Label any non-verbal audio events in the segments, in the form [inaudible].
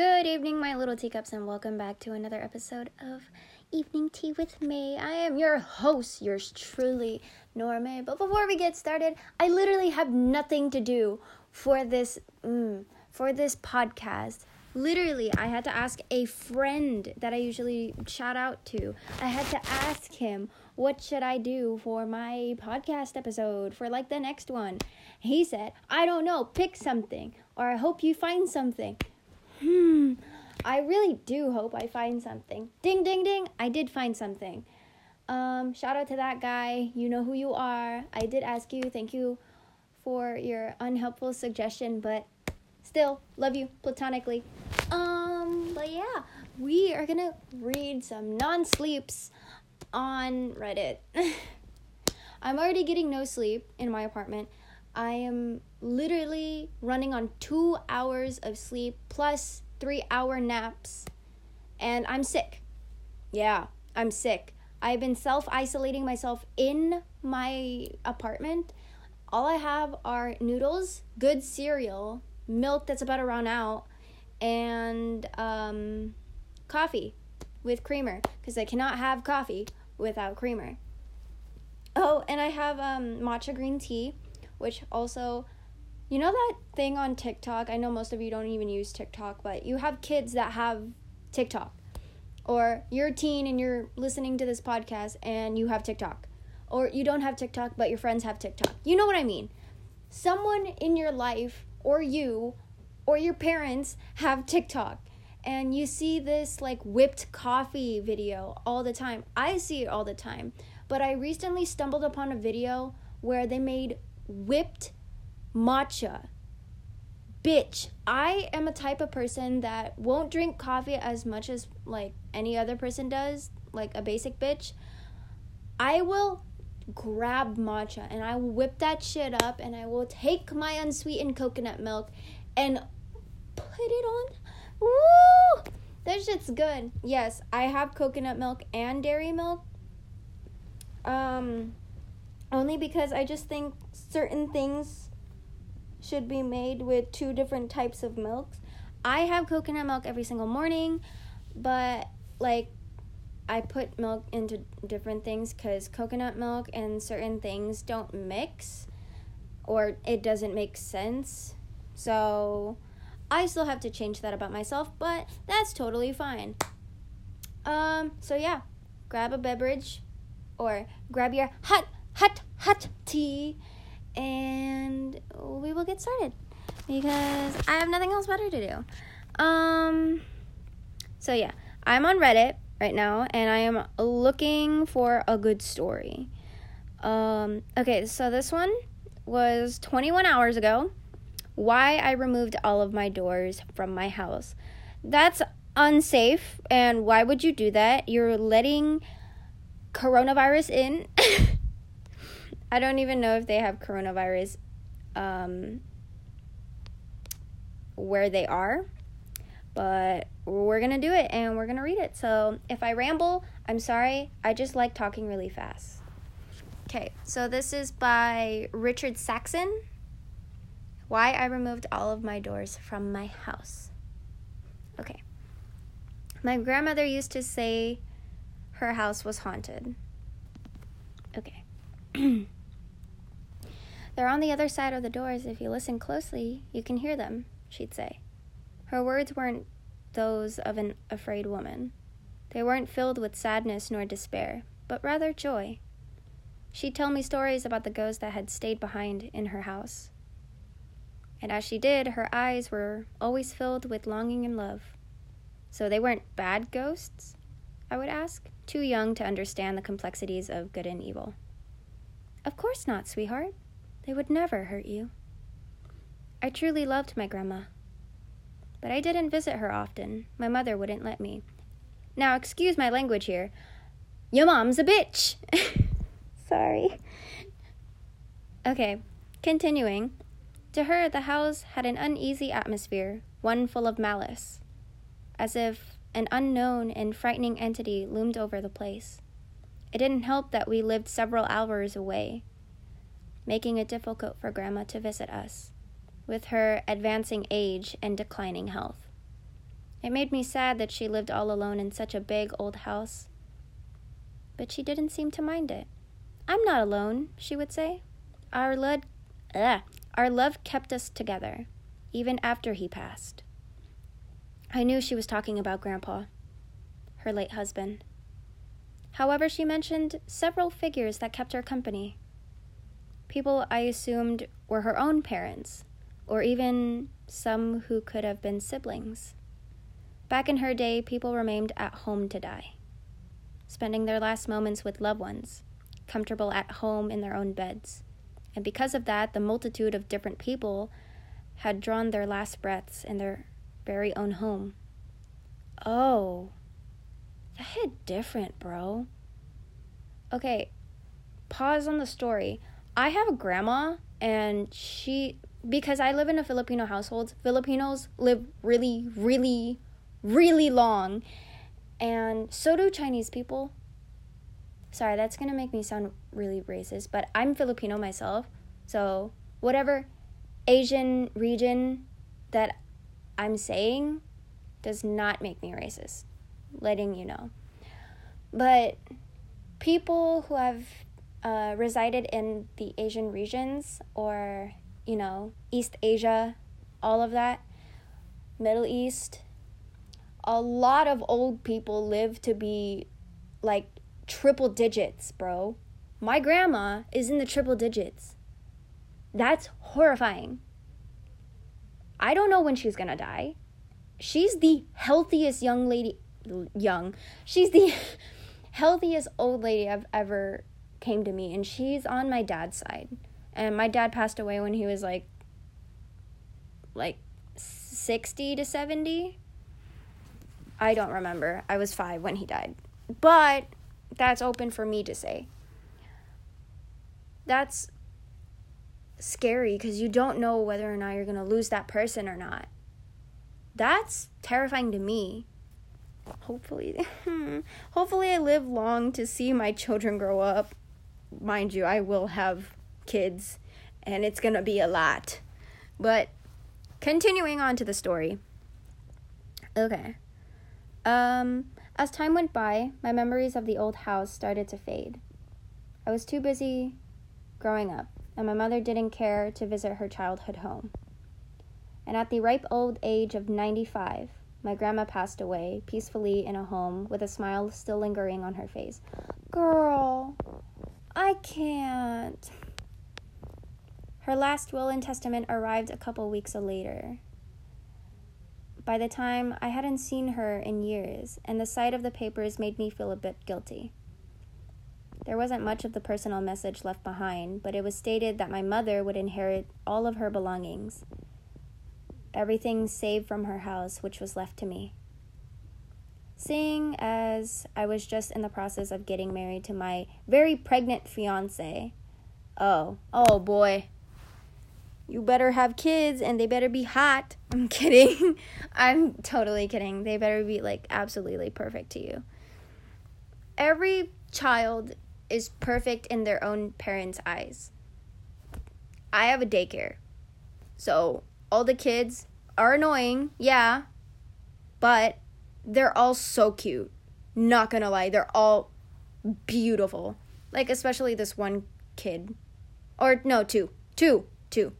Good evening, my little teacups, and welcome back to another episode of Evening Tea with me. I am your host, yours truly, Norma. But before we get started, I literally have nothing to do for this mm, for this podcast. Literally, I had to ask a friend that I usually shout out to. I had to ask him, "What should I do for my podcast episode for like the next one?" He said, "I don't know. Pick something, or I hope you find something." Hmm. [sighs] I really do hope I find something. Ding, ding, ding. I did find something. Um, shout out to that guy. You know who you are. I did ask you. Thank you for your unhelpful suggestion, but still love you platonically. Um, but yeah, we are gonna read some NoSleeps on Reddit. [laughs] I'm already getting no sleep in my apartment. I am literally running on two hours of sleep plus three hour naps, and I'm sick. Yeah, I'm sick. I've been self isolating myself in my apartment. All I have are noodles, good cereal, milk that's about to run out, and um, coffee with creamer because I cannot have coffee without creamer. Oh, and I have um, matcha green tea which also you know that thing on TikTok? I know most of you don't even use TikTok, but you have kids that have TikTok. Or you're a teen and you're listening to this podcast and you have TikTok. Or you don't have TikTok, but your friends have TikTok. You know what I mean? Someone in your life, or you, or your parents have TikTok. And you see this like whipped coffee video all the time. I see it all the time. But I recently stumbled upon a video where they made whipped matcha. Bitch, I am a type of person that won't drink coffee as much as like any other person does, like a basic bitch. I will grab matcha and I will whip that shit up and I will take my unsweetened coconut milk and put it on. Woo! That shit's good. Yes, I have coconut milk and dairy milk. Um only because I just think certain things should be made with two different types of milks. I have coconut milk every single morning, but like I put milk into different things because coconut milk and certain things don't mix or it doesn't make sense. So I still have to change that about myself, but that's totally fine. Um, so yeah, grab a beverage or grab your hot hot, hot tea, and we will get started because I have nothing else better to do. Um, so yeah, I'm on Reddit right now and I am looking for a good story. Um, okay, so this one was 21 hours ago. Why I removed all of my doors from my house. That's unsafe, and why would you do that? You're letting coronavirus in. [laughs] I don't even know if they have coronavirus um, where they are, but we're going to do it and we're going to read it. So if I ramble, I'm sorry. I just like talking really fast. Okay, so this is by Richard Saxon. Why I removed all of my doors from my house. Okay. My grandmother used to say her house was haunted. Okay. [clears throat] They're on the other side of the doors. If you listen closely, you can hear them, she'd say. Her words weren't those of an afraid woman. They weren't filled with sadness nor despair, but rather joy. She'd tell me stories about the ghosts that had stayed behind in her house. And as she did, her eyes were always filled with longing and love. So they weren't bad ghosts? I would ask, too young to understand the complexities of good and evil. Of course not, sweetheart, they would never hurt you. I truly loved my grandma. But I didn't visit her often. My mother wouldn't let me. Now, excuse my language here. Your mom's a bitch! [laughs] Sorry. Okay, continuing. To her, the house had an uneasy atmosphere, one full of malice, as if an unknown and frightening entity loomed over the place. It didn't help that we lived several hours away, making it difficult for Grandma to visit us, with her advancing age and declining health. It made me sad that she lived all alone in such a big old house. But she didn't seem to mind it. I'm not alone, she would say. Our, lud ugh, our love kept us together, even after he passed. I knew she was talking about Grandpa, her late husband. However, she mentioned several figures that kept her company. People I assumed were her own parents, or even some who could have been siblings. Back in her day, people remained at home to die, spending their last moments with loved ones, comfortable at home in their own beds. And because of that, the multitude of different people had drawn their last breaths in their very own home. Oh, that hit different, bro. Okay, pause on the story. I have a grandma, and she, because I live in a Filipino household, Filipinos live really, really, really long, and so do Chinese people. Sorry, that's gonna make me sound really racist, but I'm Filipino myself, so whatever Asian region that I'm saying does not make me racist, letting you know. But people who have uh, resided in the Asian regions or, you know, East Asia, all of that, Middle East, a lot of old people live to be like triple digits, bro. My grandma is in the triple digits. That's horrifying. I don't know when she's gonna die. She's the healthiest young lady, young. She's the [laughs] healthiest old lady I've ever came to me, and she's on my dad's side. And my dad passed away when he was like, like 60 to 70. I don't remember. I was five when he died. But that's open for me to say. That's scary because you don't know whether or not you're going to lose that person or not. That's terrifying to me. Hopefully, [laughs] hopefully I live long to see my children grow up. Mind you, I will have kids and it's going to be a lot. But continuing on to the story. Okay. Um as time went by, my memories of the old house started to fade. I was too busy growing up, and my mother didn't care to visit her childhood home. And at the ripe old age of 95, my grandma passed away peacefully in a home with a smile still lingering on her face. Girl, I can't. Her last will and testament arrived a couple weeks later. By the time I hadn't seen her in years, and the sight of the papers made me feel a bit guilty. There wasn't much of the personal message left behind, but it was stated that my mother would inherit all of her belongings, everything saved from her house, which was left to me. Seeing as I was just in the process of getting married to my very pregnant fiance, oh, oh boy, you better have kids and they better be hot. [laughs] I'm kidding. [laughs] I'm totally kidding. They better be like absolutely perfect to you. Every child is perfect in their own parents' eyes. I have a daycare. So, all the kids are annoying, yeah, but they're all so cute. Not gonna lie, they're all beautiful. Like, especially this one kid. Or, no, two. Two. Two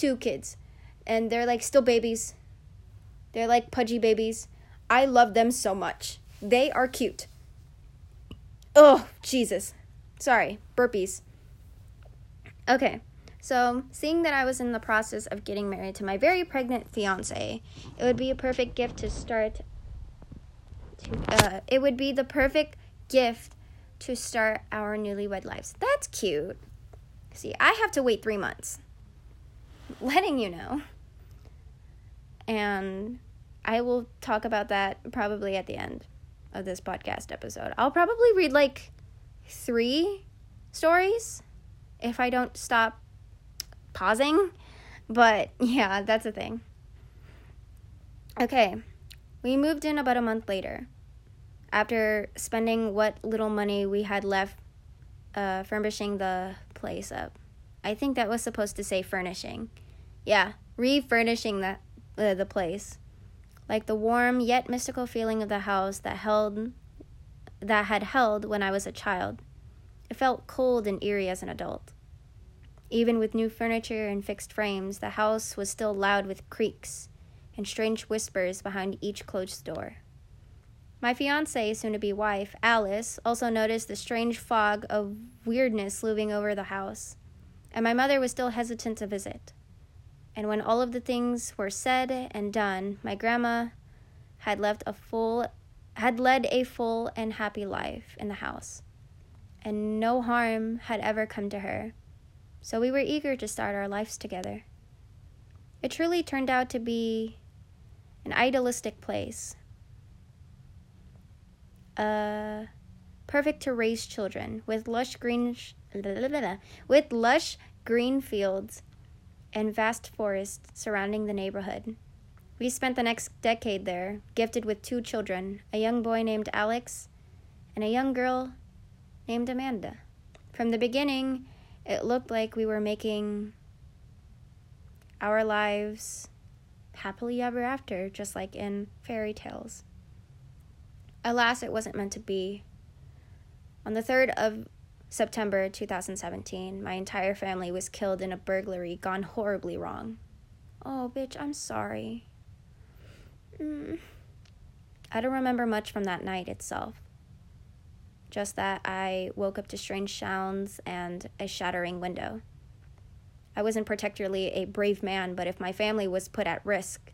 two kids, and they're like still babies. They're like pudgy babies. I love them so much. They are cute. Oh, Jesus. Sorry, burpees. Okay, so seeing that I was in the process of getting married to my very pregnant fiance, it would be a perfect gift to start. Uh, it would be the perfect gift to start our newlywed lives. That's cute. See, I have to wait three months letting you know. And I will talk about that probably at the end of this podcast episode. I'll probably read like three stories if I don't stop pausing. But [laughs] yeah, that's a thing. Okay, we moved in about a month later. After spending what little money we had left uh, furnishing the place up. I think that was supposed to say furnishing. Yeah, refurnishing the uh, the place. like the warm yet mystical feeling of the house that held that had held when I was a child. It felt cold and eerie as an adult. Even with new furniture and fixed frames, the house was still loud with creaks and strange whispers behind each closed door. My fiance, soon to be wife, Alice, also noticed the strange fog of weirdness looming over the house, and my mother was still hesitant to visit. And when all of the things were said and done, my grandma had left a full had led a full and happy life in the house, and no harm had ever come to her. So we were eager to start our lives together. It truly turned out to be an idealistic place uh, perfect to raise children with lush green sh- with lush green fields and vast forests surrounding the neighborhood. We spent the next decade there, gifted with two children, a young boy named Alex and a young girl named Amanda. From the beginning, it looked like we were making our lives happily ever after, just like in fairy tales. Alas, it wasn't meant to be. On the 3rd of September 2017, my entire family was killed in a burglary gone horribly wrong. Oh, bitch, I'm sorry. Mm. I don't remember much from that night itself. Just that I woke up to strange sounds and a shattering window. I wasn't particularly a brave man, but if my family was put at risk,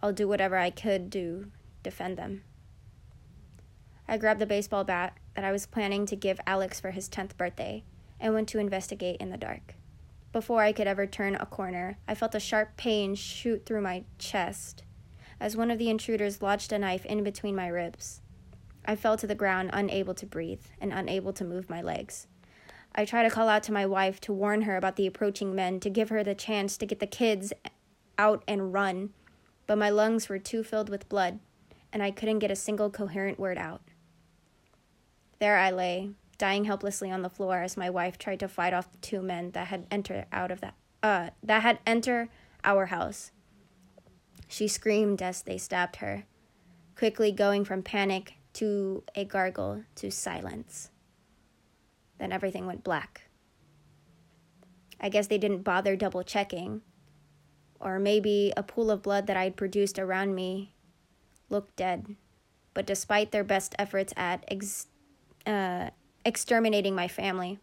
I'll do whatever I could do defend them. I grabbed the baseball bat that I was planning to give Alex for his 10th birthday and went to investigate in the dark. Before I could ever turn a corner, I felt a sharp pain shoot through my chest as one of the intruders lodged a knife in between my ribs. I fell to the ground, unable to breathe and unable to move my legs. I tried to call out to my wife to warn her about the approaching men, to give her the chance to get the kids out and run, but my lungs were too filled with blood and I couldn't get a single coherent word out. There I lay, dying helplessly on the floor as my wife tried to fight off the two men that had entered out of that uh that had entered our house. She screamed as they stabbed her, quickly going from panic to a gargle to silence. Then everything went black. I guess they didn't bother double checking. Or maybe a pool of blood that I'd produced around me looked dead. But despite their best efforts at ex- uh, exterminating my family,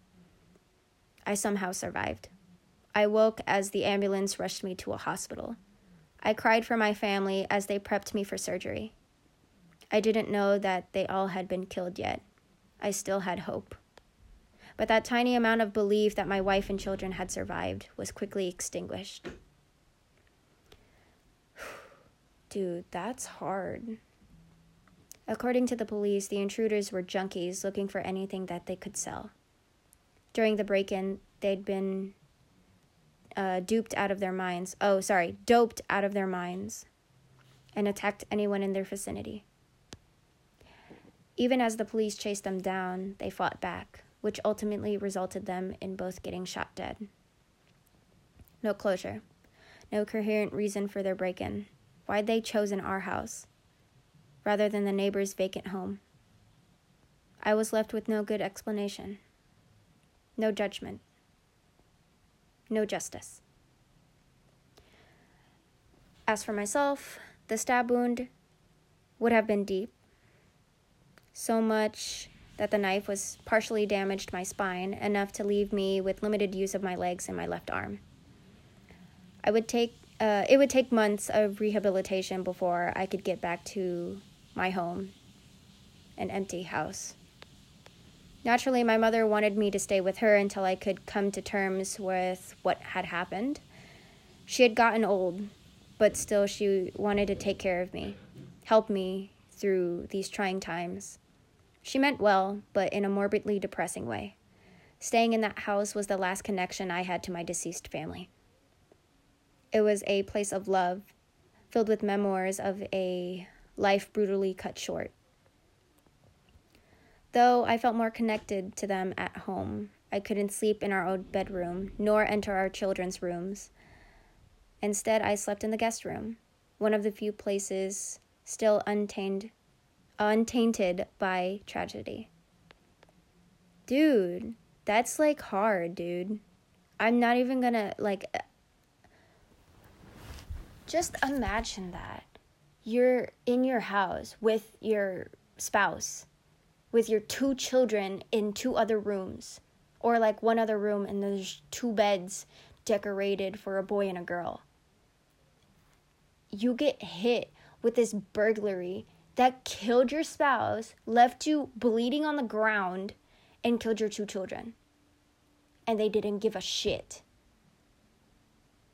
I somehow survived. I woke as the ambulance rushed me to a hospital. I cried for my family as they prepped me for surgery. I didn't know that they all had been killed yet. I still had hope. But that tiny amount of belief that my wife and children had survived was quickly extinguished. [sighs] Dude, that's hard. According to the police, the intruders were junkies looking for anything that they could sell. During the break in, they'd been uh, duped out of their minds. Oh, sorry, doped out of their minds and attacked anyone in their vicinity. Even as the police chased them down, they fought back, which ultimately resulted them in both getting shot dead. No closure, no coherent reason for their break in. Why'd they chosen our house rather than the neighbor's vacant home? I was left with no good explanation, no judgment, no justice. As for myself, the stab wound would have been deep, so much that the knife was partially damaged my spine, enough to leave me with limited use of my legs and my left arm. I would take uh, it would take months of rehabilitation before I could get back to my home, an empty house. Naturally, my mother wanted me to stay with her until I could come to terms with what had happened. She had gotten old, but still she wanted to take care of me, help me through these trying times. She meant well, but in a morbidly depressing way. Staying in that house was the last connection I had to my deceased family. It was a place of love, filled with memoirs of a life brutally cut short. Though I felt more connected to them at home, I couldn't sleep in our own bedroom, nor enter our children's rooms. Instead, I slept in the guest room, one of the few places still untainted, untainted by tragedy. Dude, that's like hard, dude. I'm not even gonna, like, uh, just imagine that. You're in your house with your spouse, with your two children in two other rooms, or like one other room, and there's two beds decorated for a boy and a girl. You get hit with this burglary that killed your spouse, left you bleeding on the ground, and killed your two children. And they didn't give a shit.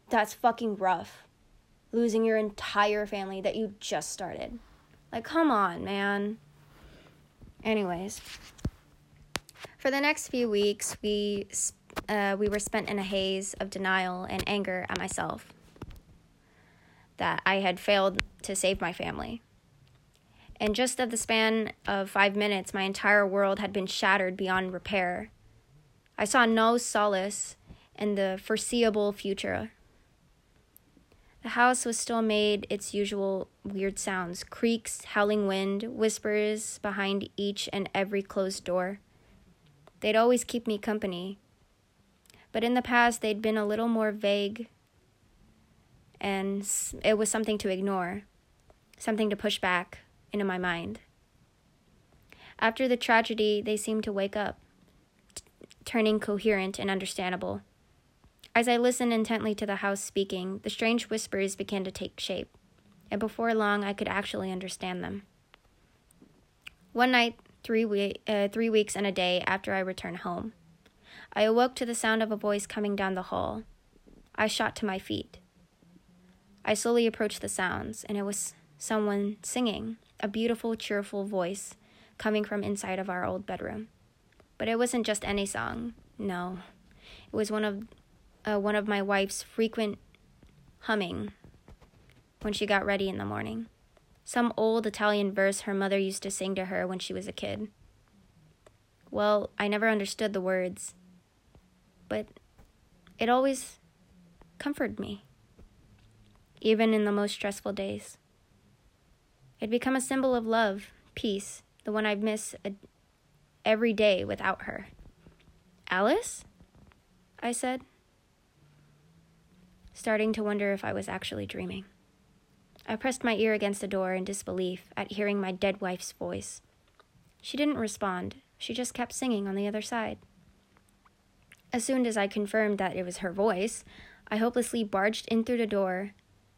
That's fucking rough losing your entire family that you just started. Like, come on, man. Anyways, for the next few weeks, we uh, we were spent in a haze of denial and anger at myself that I had failed to save my family. In just at the span of five minutes, my entire world had been shattered beyond repair. I saw no solace in the foreseeable future the house was still made its usual weird sounds creaks, howling wind, whispers behind each and every closed door. They'd always keep me company. But in the past, they'd been a little more vague, and it was something to ignore, something to push back into my mind. After the tragedy, they seemed to wake up, t- turning coherent and understandable. As I listened intently to the house speaking, the strange whispers began to take shape, and before long I could actually understand them. One night, three, we- uh, three weeks and a day after I returned home, I awoke to the sound of a voice coming down the hall. I shot to my feet. I slowly approached the sounds, and it was someone singing, a beautiful, cheerful voice coming from inside of our old bedroom. But it wasn't just any song, no. It was one of uh, one of my wife's frequent humming when she got ready in the morning. Some old Italian verse her mother used to sing to her when she was a kid. Well, I never understood the words, but it always comforted me, even in the most stressful days. It'd become a symbol of love, peace, the one I'd miss a, every day without her. Alice? I said starting to wonder if I was actually dreaming. I pressed my ear against the door in disbelief at hearing my dead wife's voice. She didn't respond, she just kept singing on the other side. As soon as I confirmed that it was her voice, I hopelessly barged in through the door,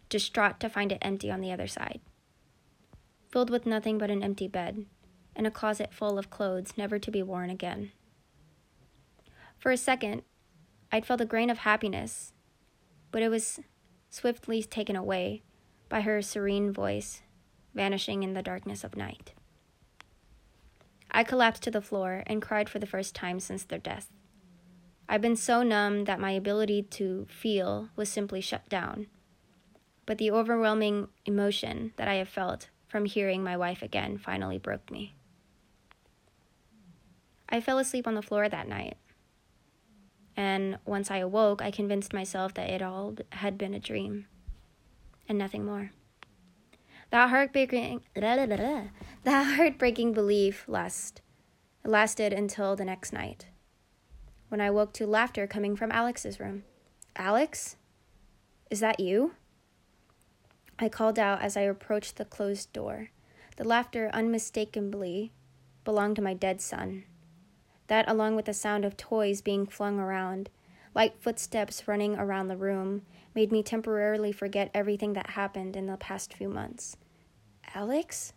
distraught to find it empty on the other side. Filled with nothing but an empty bed, and a closet full of clothes never to be worn again. For a second, I'd felt a grain of happiness but it was swiftly taken away by her serene voice, vanishing in the darkness of night. I collapsed to the floor and cried for the first time since their death. I'd been so numb that my ability to feel was simply shut down. But the overwhelming emotion that I have felt from hearing my wife again finally broke me. I fell asleep on the floor that night, and once I awoke, I convinced myself that it all had been a dream and nothing more. That heartbreaking, that heartbreaking belief last, lasted until the next night, when I woke to laughter coming from Alex's room. Alex? Is that you? I called out as I approached the closed door. The laughter unmistakably belonged to my dead son. That, along with the sound of toys being flung around, light footsteps running around the room, made me temporarily forget everything that happened in the past few months. Alex?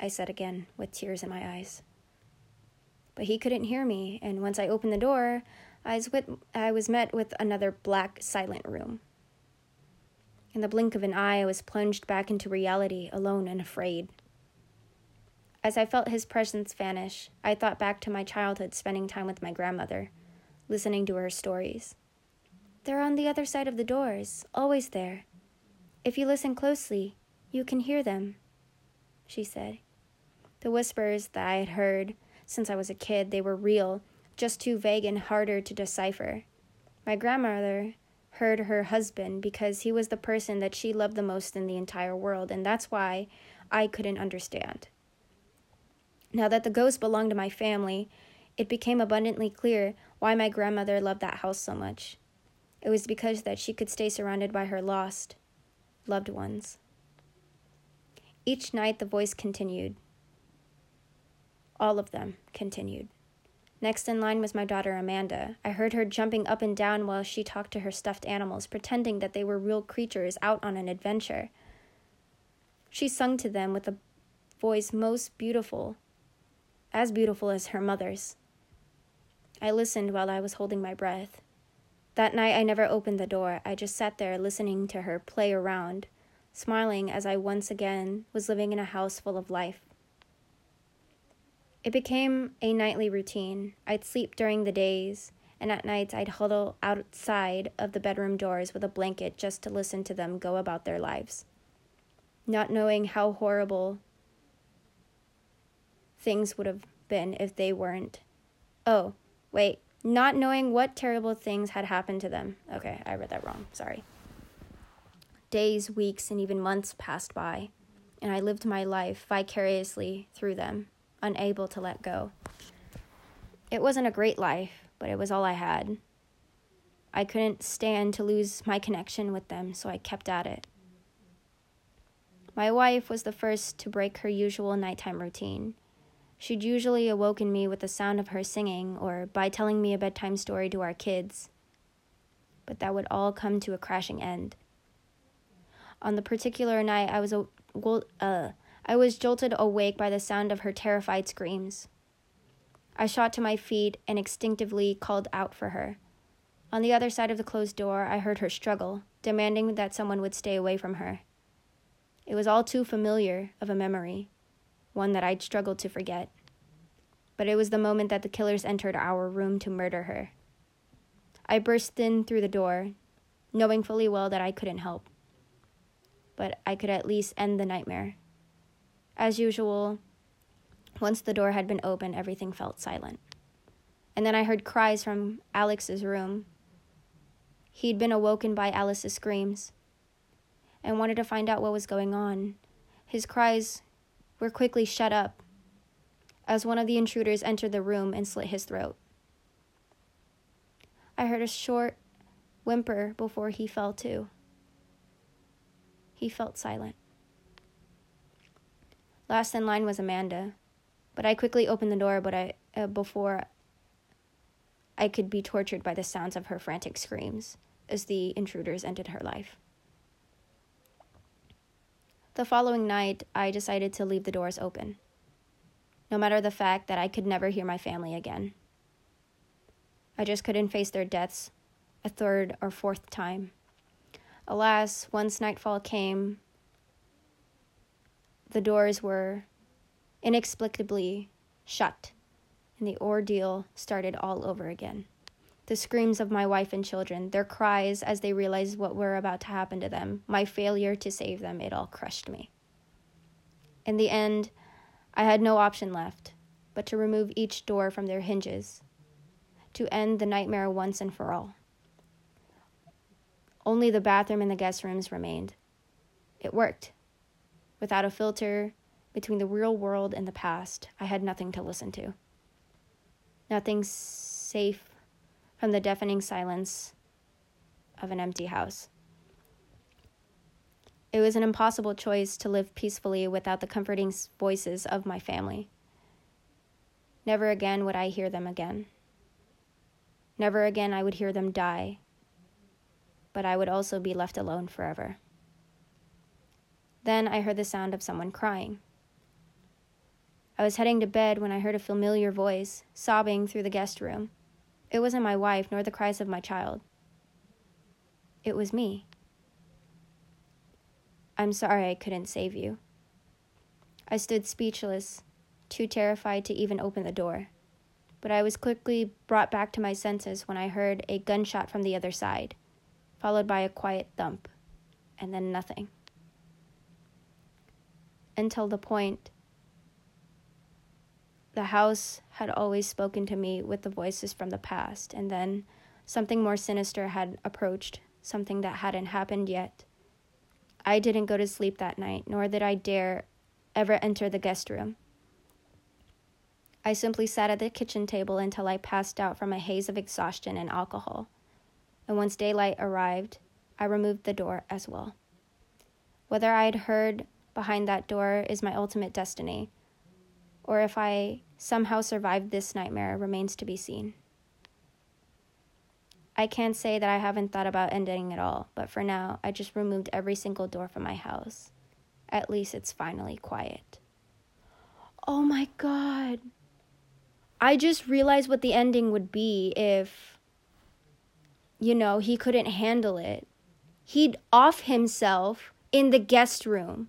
I said again, with tears in my eyes. But he couldn't hear me, and once I opened the door, I was, with, I was met with another black, silent room. In the blink of an eye, I was plunged back into reality, alone and afraid. As I felt his presence vanish, I thought back to my childhood spending time with my grandmother, listening to her stories. They're on the other side of the doors, always there. If you listen closely, you can hear them, she said. The whispers that I had heard since I was a kid, they were real, just too vague and harder to decipher. My grandmother heard her husband because he was the person that she loved the most in the entire world, and that's why I couldn't understand. Now that the ghost belonged to my family, it became abundantly clear why my grandmother loved that house so much. It was because that she could stay surrounded by her lost loved ones. Each night the voice continued. All of them continued. Next in line was my daughter Amanda. I heard her jumping up and down while she talked to her stuffed animals, pretending that they were real creatures out on an adventure. She sung to them with a voice most beautiful, as beautiful as her mother's. I listened while I was holding my breath. That night, I never opened the door. I just sat there listening to her play around, smiling as I once again was living in a house full of life. It became a nightly routine. I'd sleep during the days, and at nights I'd huddle outside of the bedroom doors with a blanket just to listen to them go about their lives. Not knowing how horrible things would have been if they weren't. Oh, wait, not knowing what terrible things had happened to them. Okay, I read that wrong. Sorry. Days, weeks, and even months passed by, and I lived my life vicariously through them unable to let go. It wasn't a great life, but it was all I had. I couldn't stand to lose my connection with them, so I kept at it. My wife was the first to break her usual nighttime routine. She'd usually awoken me with the sound of her singing or by telling me a bedtime story to our kids. But that would all come to a crashing end. On the particular night I was a, uh, I was jolted awake by the sound of her terrified screams. I shot to my feet and instinctively called out for her. On the other side of the closed door, I heard her struggle, demanding that someone would stay away from her. It was all too familiar of a memory, one that I'd struggled to forget. But it was the moment that the killers entered our room to murder her. I burst in through the door, knowing fully well that I couldn't help. But I could at least end the nightmare. As usual, once the door had been opened, everything felt silent. And then I heard cries from Alex's room. He'd been awoken by Alice's screams and wanted to find out what was going on. His cries were quickly shut up as one of the intruders entered the room and slit his throat. I heard a short whimper before he fell to. He felt silent. Last in line was Amanda, but I quickly opened the door but I, uh, before I could be tortured by the sounds of her frantic screams as the intruders ended her life. The following night, I decided to leave the doors open, no matter the fact that I could never hear my family again. I just couldn't face their deaths a third or fourth time. Alas, once nightfall came, the doors were inexplicably shut, and the ordeal started all over again. The screams of my wife and children, their cries as they realized what were about to happen to them, my failure to save them, it all crushed me. In the end, I had no option left but to remove each door from their hinges, to end the nightmare once and for all. Only the bathroom and the guest rooms remained. It worked. Without a filter between the real world and the past, I had nothing to listen to. Nothing safe from the deafening silence of an empty house. It was an impossible choice to live peacefully without the comforting voices of my family. Never again would I hear them again. Never again I would hear them die, but I would also be left alone forever. Then I heard the sound of someone crying. I was heading to bed when I heard a familiar voice sobbing through the guest room. It wasn't my wife nor the cries of my child. It was me. I'm sorry I couldn't save you. I stood speechless, too terrified to even open the door. But I was quickly brought back to my senses when I heard a gunshot from the other side, followed by a quiet thump, and then nothing until the point the house had always spoken to me with the voices from the past, and then something more sinister had approached something that hadn't happened yet. I didn't go to sleep that night, nor did I dare ever enter the guest room. I simply sat at the kitchen table until I passed out from a haze of exhaustion and alcohol. And once daylight arrived, I removed the door as well. Whether I had heard behind that door is my ultimate destiny, or if I somehow survived this nightmare remains to be seen. I can't say that I haven't thought about ending it all, but for now, I just removed every single door from my house. At least it's finally quiet. Oh my god. I just realized what the ending would be if, you know, he couldn't handle it. He'd off himself in the guest room.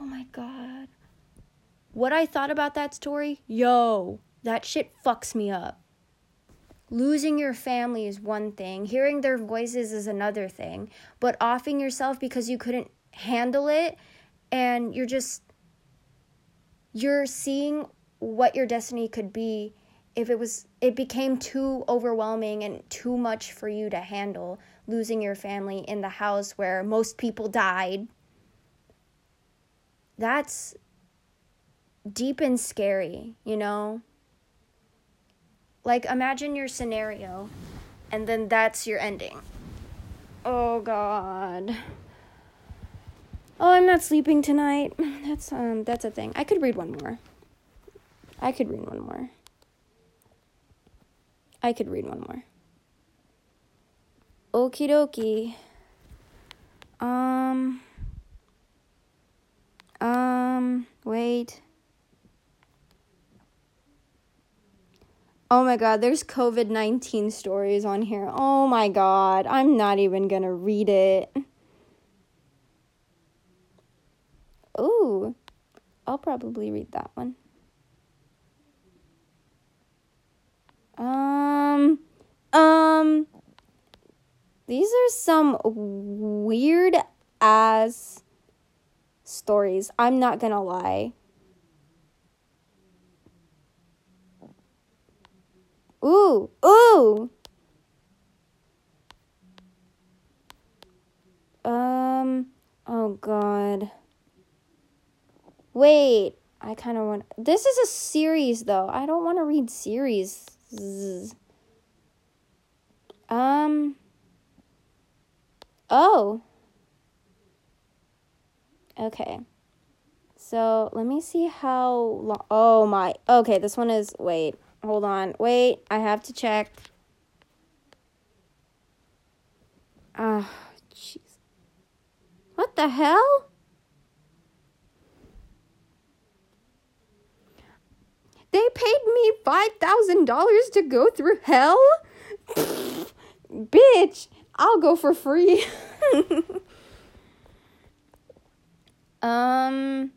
Oh my god. What I thought about that story, yo, that shit fucks me up. Losing your family is one thing, hearing their voices is another thing, but offing yourself because you couldn't handle it and you're just you're seeing what your destiny could be if it was it became too overwhelming and too much for you to handle losing your family in the house where most people died that's deep and scary you know like imagine your scenario and then that's your ending oh god oh i'm not sleeping tonight that's um that's a thing i could read one more I could read one more. I could read one more. Okie dokie. Um. Wait. Oh my god, there's COVID 19 stories on here. Oh my god, I'm not even gonna read it. Ooh, I'll probably read that one. Um, um, these are some weird ass stories. I'm not gonna lie. Ooh, ooh. Um, oh god. Wait, I kind of want. This is a series though. I don't want to read series. Um. Oh. Okay. So let me see how long. Oh my. Okay, this one is. Wait. Hold on. Wait. I have to check. Oh, jeez. What the hell? They paid me $5,000 to go through hell? [laughs] Bitch, I'll go for free. [laughs] um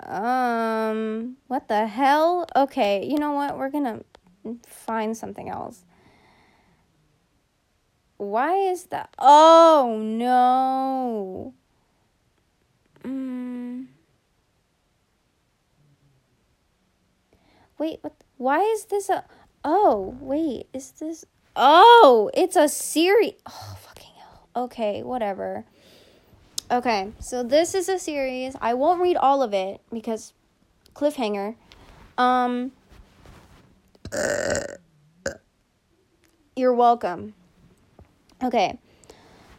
um what the hell? Okay, you know what? We're to find something else. Why is that? Oh no. Mm. Wait, what? Why is this a. Oh, wait, is this. Oh, it's a series. Oh, fucking hell. Okay, whatever. Okay, so this is a series. I won't read all of it because cliffhanger. Um. You're welcome. Okay.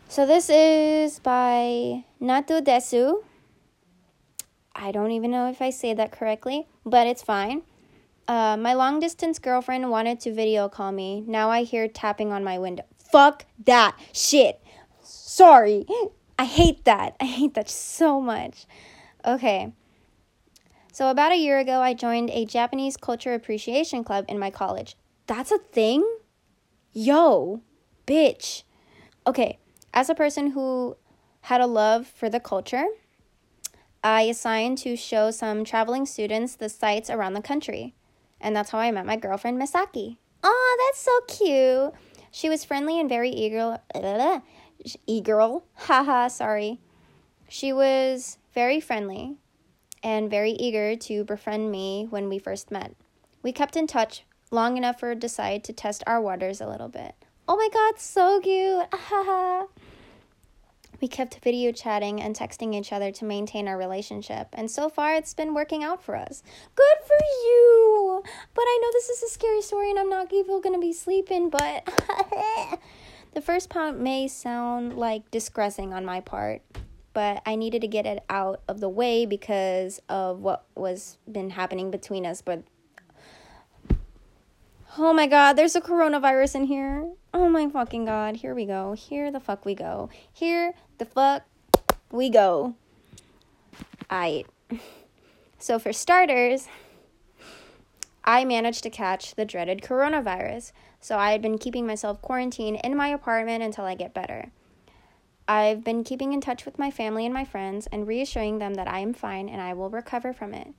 So this is by Natu Desu. I don't even know if I say that correctly, but it's fine. Uh, my long distance girlfriend wanted to video call me. Now I hear tapping on my window. Fuck that shit. Sorry. I hate that. I hate that so much. Okay. So, about a year ago, I joined a Japanese culture appreciation club in my college. That's a thing? Yo, bitch. Okay, as a person who had a love for the culture, I assigned to show some traveling students the sights around the country. And that's how I met my girlfriend, Misaki. Oh, that's so cute. She was friendly and very eager. Eager. [laughs] Haha, sorry. She was very friendly and very eager to befriend me when we first met. We kept in touch long enough for decide to test our waters a little bit. Oh my god, so cute. [laughs] Haha. we kept video chatting and texting each other to maintain our relationship, and so far it's been working out for us. Good for you! But I know this is a scary story and I'm not even gonna be sleeping, but [laughs] the first part may sound like distressing on my part, but I needed to get it out of the way because of what was been happening between us, but Oh my god, there's a coronavirus in here. Oh my fucking god. Here we go. Here the fuck we go. Here the fuck we go. I. [laughs] So, for starters, I managed to catch the dreaded coronavirus. So, I had been keeping myself quarantined in my apartment until I get better. I've been keeping in touch with my family and my friends and reassuring them that I am fine and I will recover from it.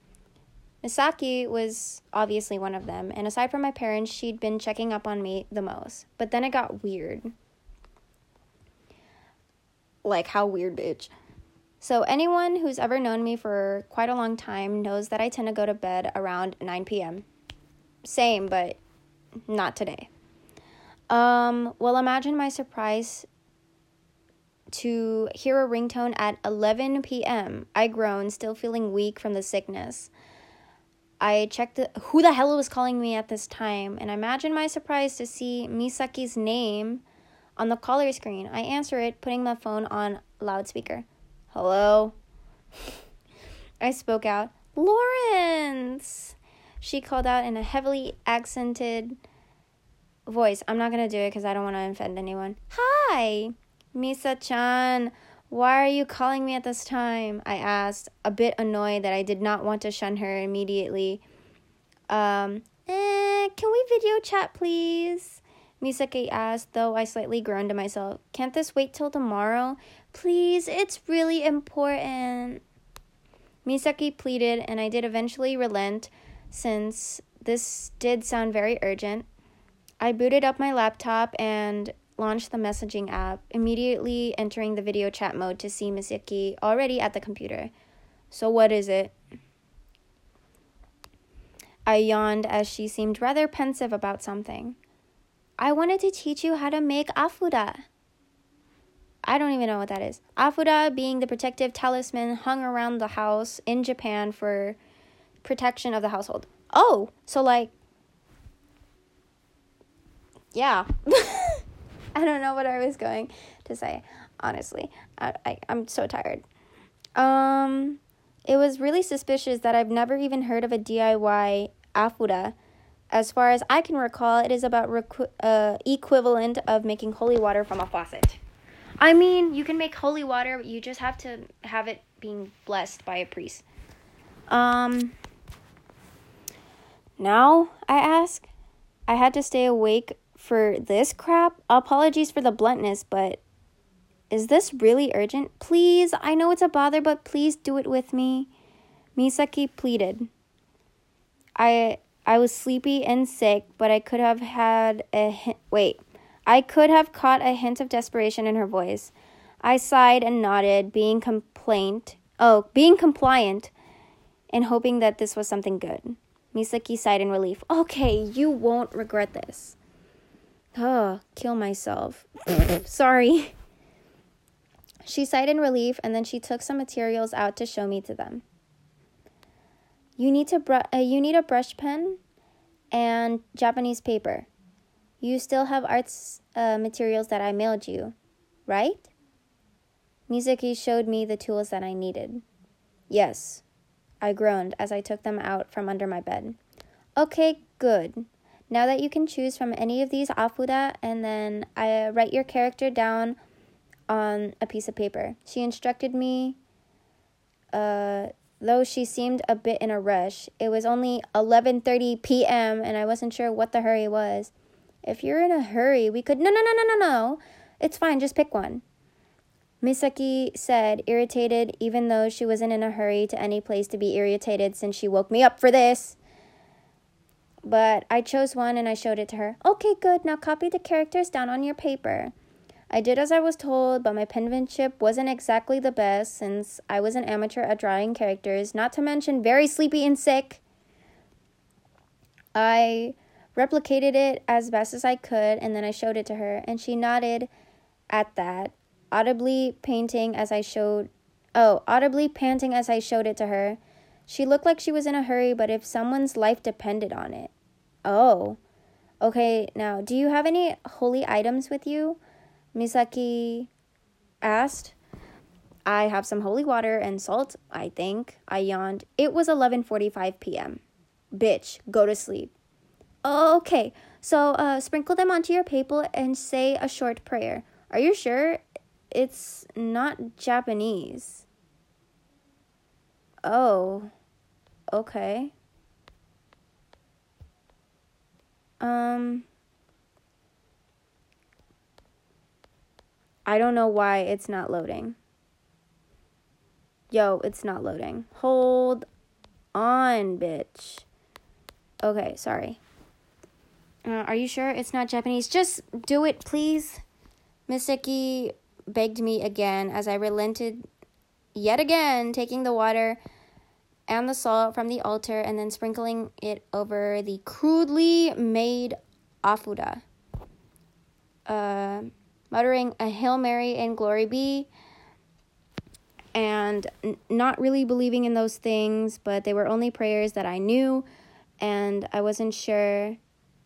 Misaki was obviously one of them, and aside from my parents, she'd been checking up on me the most. But then it got weird. Like, how weird, bitch? So, anyone who's ever known me for quite a long time knows that I tend to go to bed around 9 p.m. Same, but not today. Um, well, imagine my surprise to hear a ringtone at 11 p.m. I groaned, still feeling weak from the sickness. I checked the, who the hell was calling me at this time, and imagine my surprise to see Misaki's name on the caller screen. I answer it, putting my phone on loudspeaker. Hello? [laughs] I spoke out, Lawrence! She called out in a heavily accented voice. I'm not gonna do it because I don't want to offend anyone. Hi! Misa chan, why are you calling me at this time? I asked, a bit annoyed that I did not want to shun her immediately. Um, eh, can we video chat, please? Misaki asked, though I slightly groaned to myself. Can't this wait till tomorrow? Please, it's really important. Misaki pleaded, and I did eventually relent since this did sound very urgent. I booted up my laptop and launched the messaging app, immediately entering the video chat mode to see Misaki already at the computer. So, what is it? I yawned as she seemed rather pensive about something. I wanted to teach you how to make afuda. I don't even know what that is. Afuda being the protective talisman hung around the house in Japan for protection of the household. Oh, so like, yeah. [laughs] I don't know what I was going to say, honestly. I, I, I'm so tired. Um, it was really suspicious that I've never even heard of a DIY afuda. As far as I can recall, it is about requ- uh, equivalent of making holy water from a faucet. I mean, you can make holy water, but you just have to have it being blessed by a priest. Um, now, I ask, I had to stay awake for this crap. Apologies for the bluntness, but is this really urgent? Please, I know it's a bother, but please do it with me. Misaki pleaded. I I was sleepy and sick, but I could have had a hint. Wait, I could have caught a hint of desperation in her voice. I sighed and nodded, being complaint. Oh, being compliant, and hoping that this was something good. Misaki sighed in relief. Okay, you won't regret this. Oh, kill myself. Sorry. She sighed in relief and then she took some materials out to show me to them. You need to br- uh, you need a brush pen and Japanese paper. You still have arts uh, materials that I mailed you, right? Misaki showed me the tools that I needed. Yes, I groaned as I took them out from under my bed. Okay, good. Now that you can choose from any of these afuda and then I write your character down on a piece of paper. She instructed me uh, though she seemed a bit in a rush. It was only 11:30 p.m. and I wasn't sure what the hurry was. If you're in a hurry, we could No, no, no, no, no, no. It's fine, just pick one. Misaki said, irritated even though she wasn't in a hurry to any place to be irritated since she woke me up for this. But I chose one and I showed it to her. Okay, good. Now copy the characters down on your paper. I did as I was told, but my penmanship wasn't exactly the best since I was an amateur at drawing characters, not to mention very sleepy and sick. I replicated it as best as I could, and then I showed it to her, and she nodded at that, audibly painting as I showed. Oh, audibly panting as I showed it to her. She looked like she was in a hurry, but if someone's life depended on it. Oh. Okay, now, do you have any holy items with you? Misaki asked. I have some holy water and salt, I think. I yawned. It was 11:45 p.m. Bitch, go to sleep. Okay, so uh, sprinkle them onto your paper and say a short prayer. Are you sure it's not Japanese? Oh, okay. Um, I don't know why it's not loading. Yo, it's not loading. Hold on, bitch. Okay, sorry. Uh, are you sure it's not Japanese? Just do it, please. Misaki begged me again as I relented yet again, taking the water and the salt from the altar and then sprinkling it over the crudely made afuda. Uh, muttering a Hail Mary and Glory be, and n- not really believing in those things, but they were only prayers that I knew, and I wasn't sure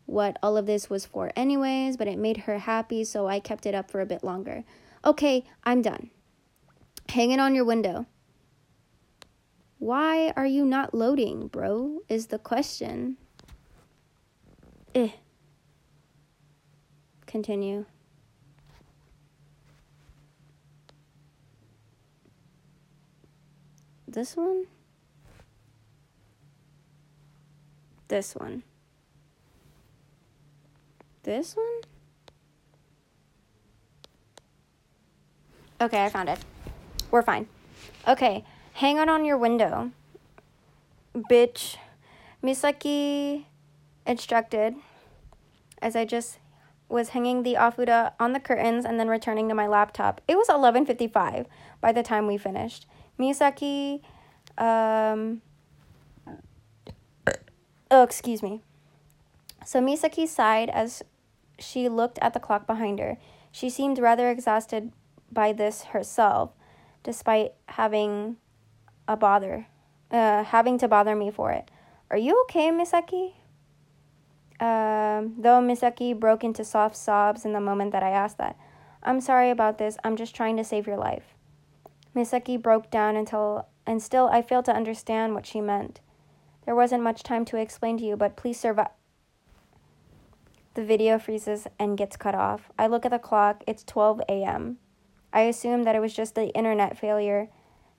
what all of this was for, anyways, but it made her happy, so I kept it up for a bit longer. Okay, I'm done. Hang it on your window. Why are you not loading, bro? Is the question. Eh. Continue. This one? This one. This one? Okay, I found it. We're fine. Okay, hang it on your window. Bitch. Misaki instructed as I just was hanging the afuda on the curtains and then returning to my laptop. It was 11:55 by the time we finished. Misaki um Oh, excuse me. So Misaki sighed as she looked at the clock behind her. She seemed rather exhausted by this herself, despite having a bother, uh, having to bother me for it. Are you okay, Misaki? Um, though Misaki broke into soft sobs in the moment that I asked that. I'm sorry about this. I'm just trying to save your life. Misaki broke down until, and still I failed to understand what she meant. There wasn't much time to explain to you, but please survive. The video freezes and gets cut off. I look at the clock. It's 12 a.m. I assume that it was just the internet failure,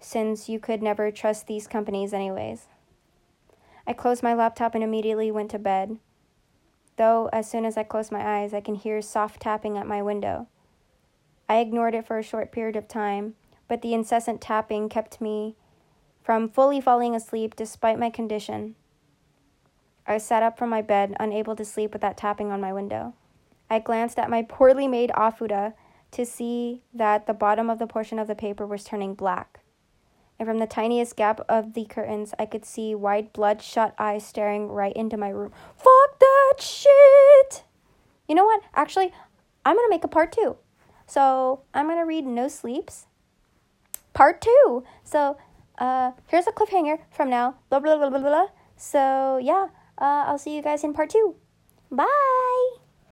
since you could never trust these companies, anyways. I closed my laptop and immediately went to bed. Though, as soon as I close my eyes, I can hear soft tapping at my window. I ignored it for a short period of time, but the incessant tapping kept me from fully falling asleep despite my condition. I sat up from my bed, unable to sleep with that tapping on my window. I glanced at my poorly made afuda to see that the bottom of the portion of the paper was turning black. And from the tiniest gap of the curtains, I could see wide, bloodshot eyes staring right into my room. Fuck that shit! You know what? Actually, I'm gonna make a part two. So I'm gonna read NoSleeps, part two. So uh, here's a cliffhanger from now. Blah blah blah blah blah. So yeah. Uh, I'll see you guys in part two. Bye!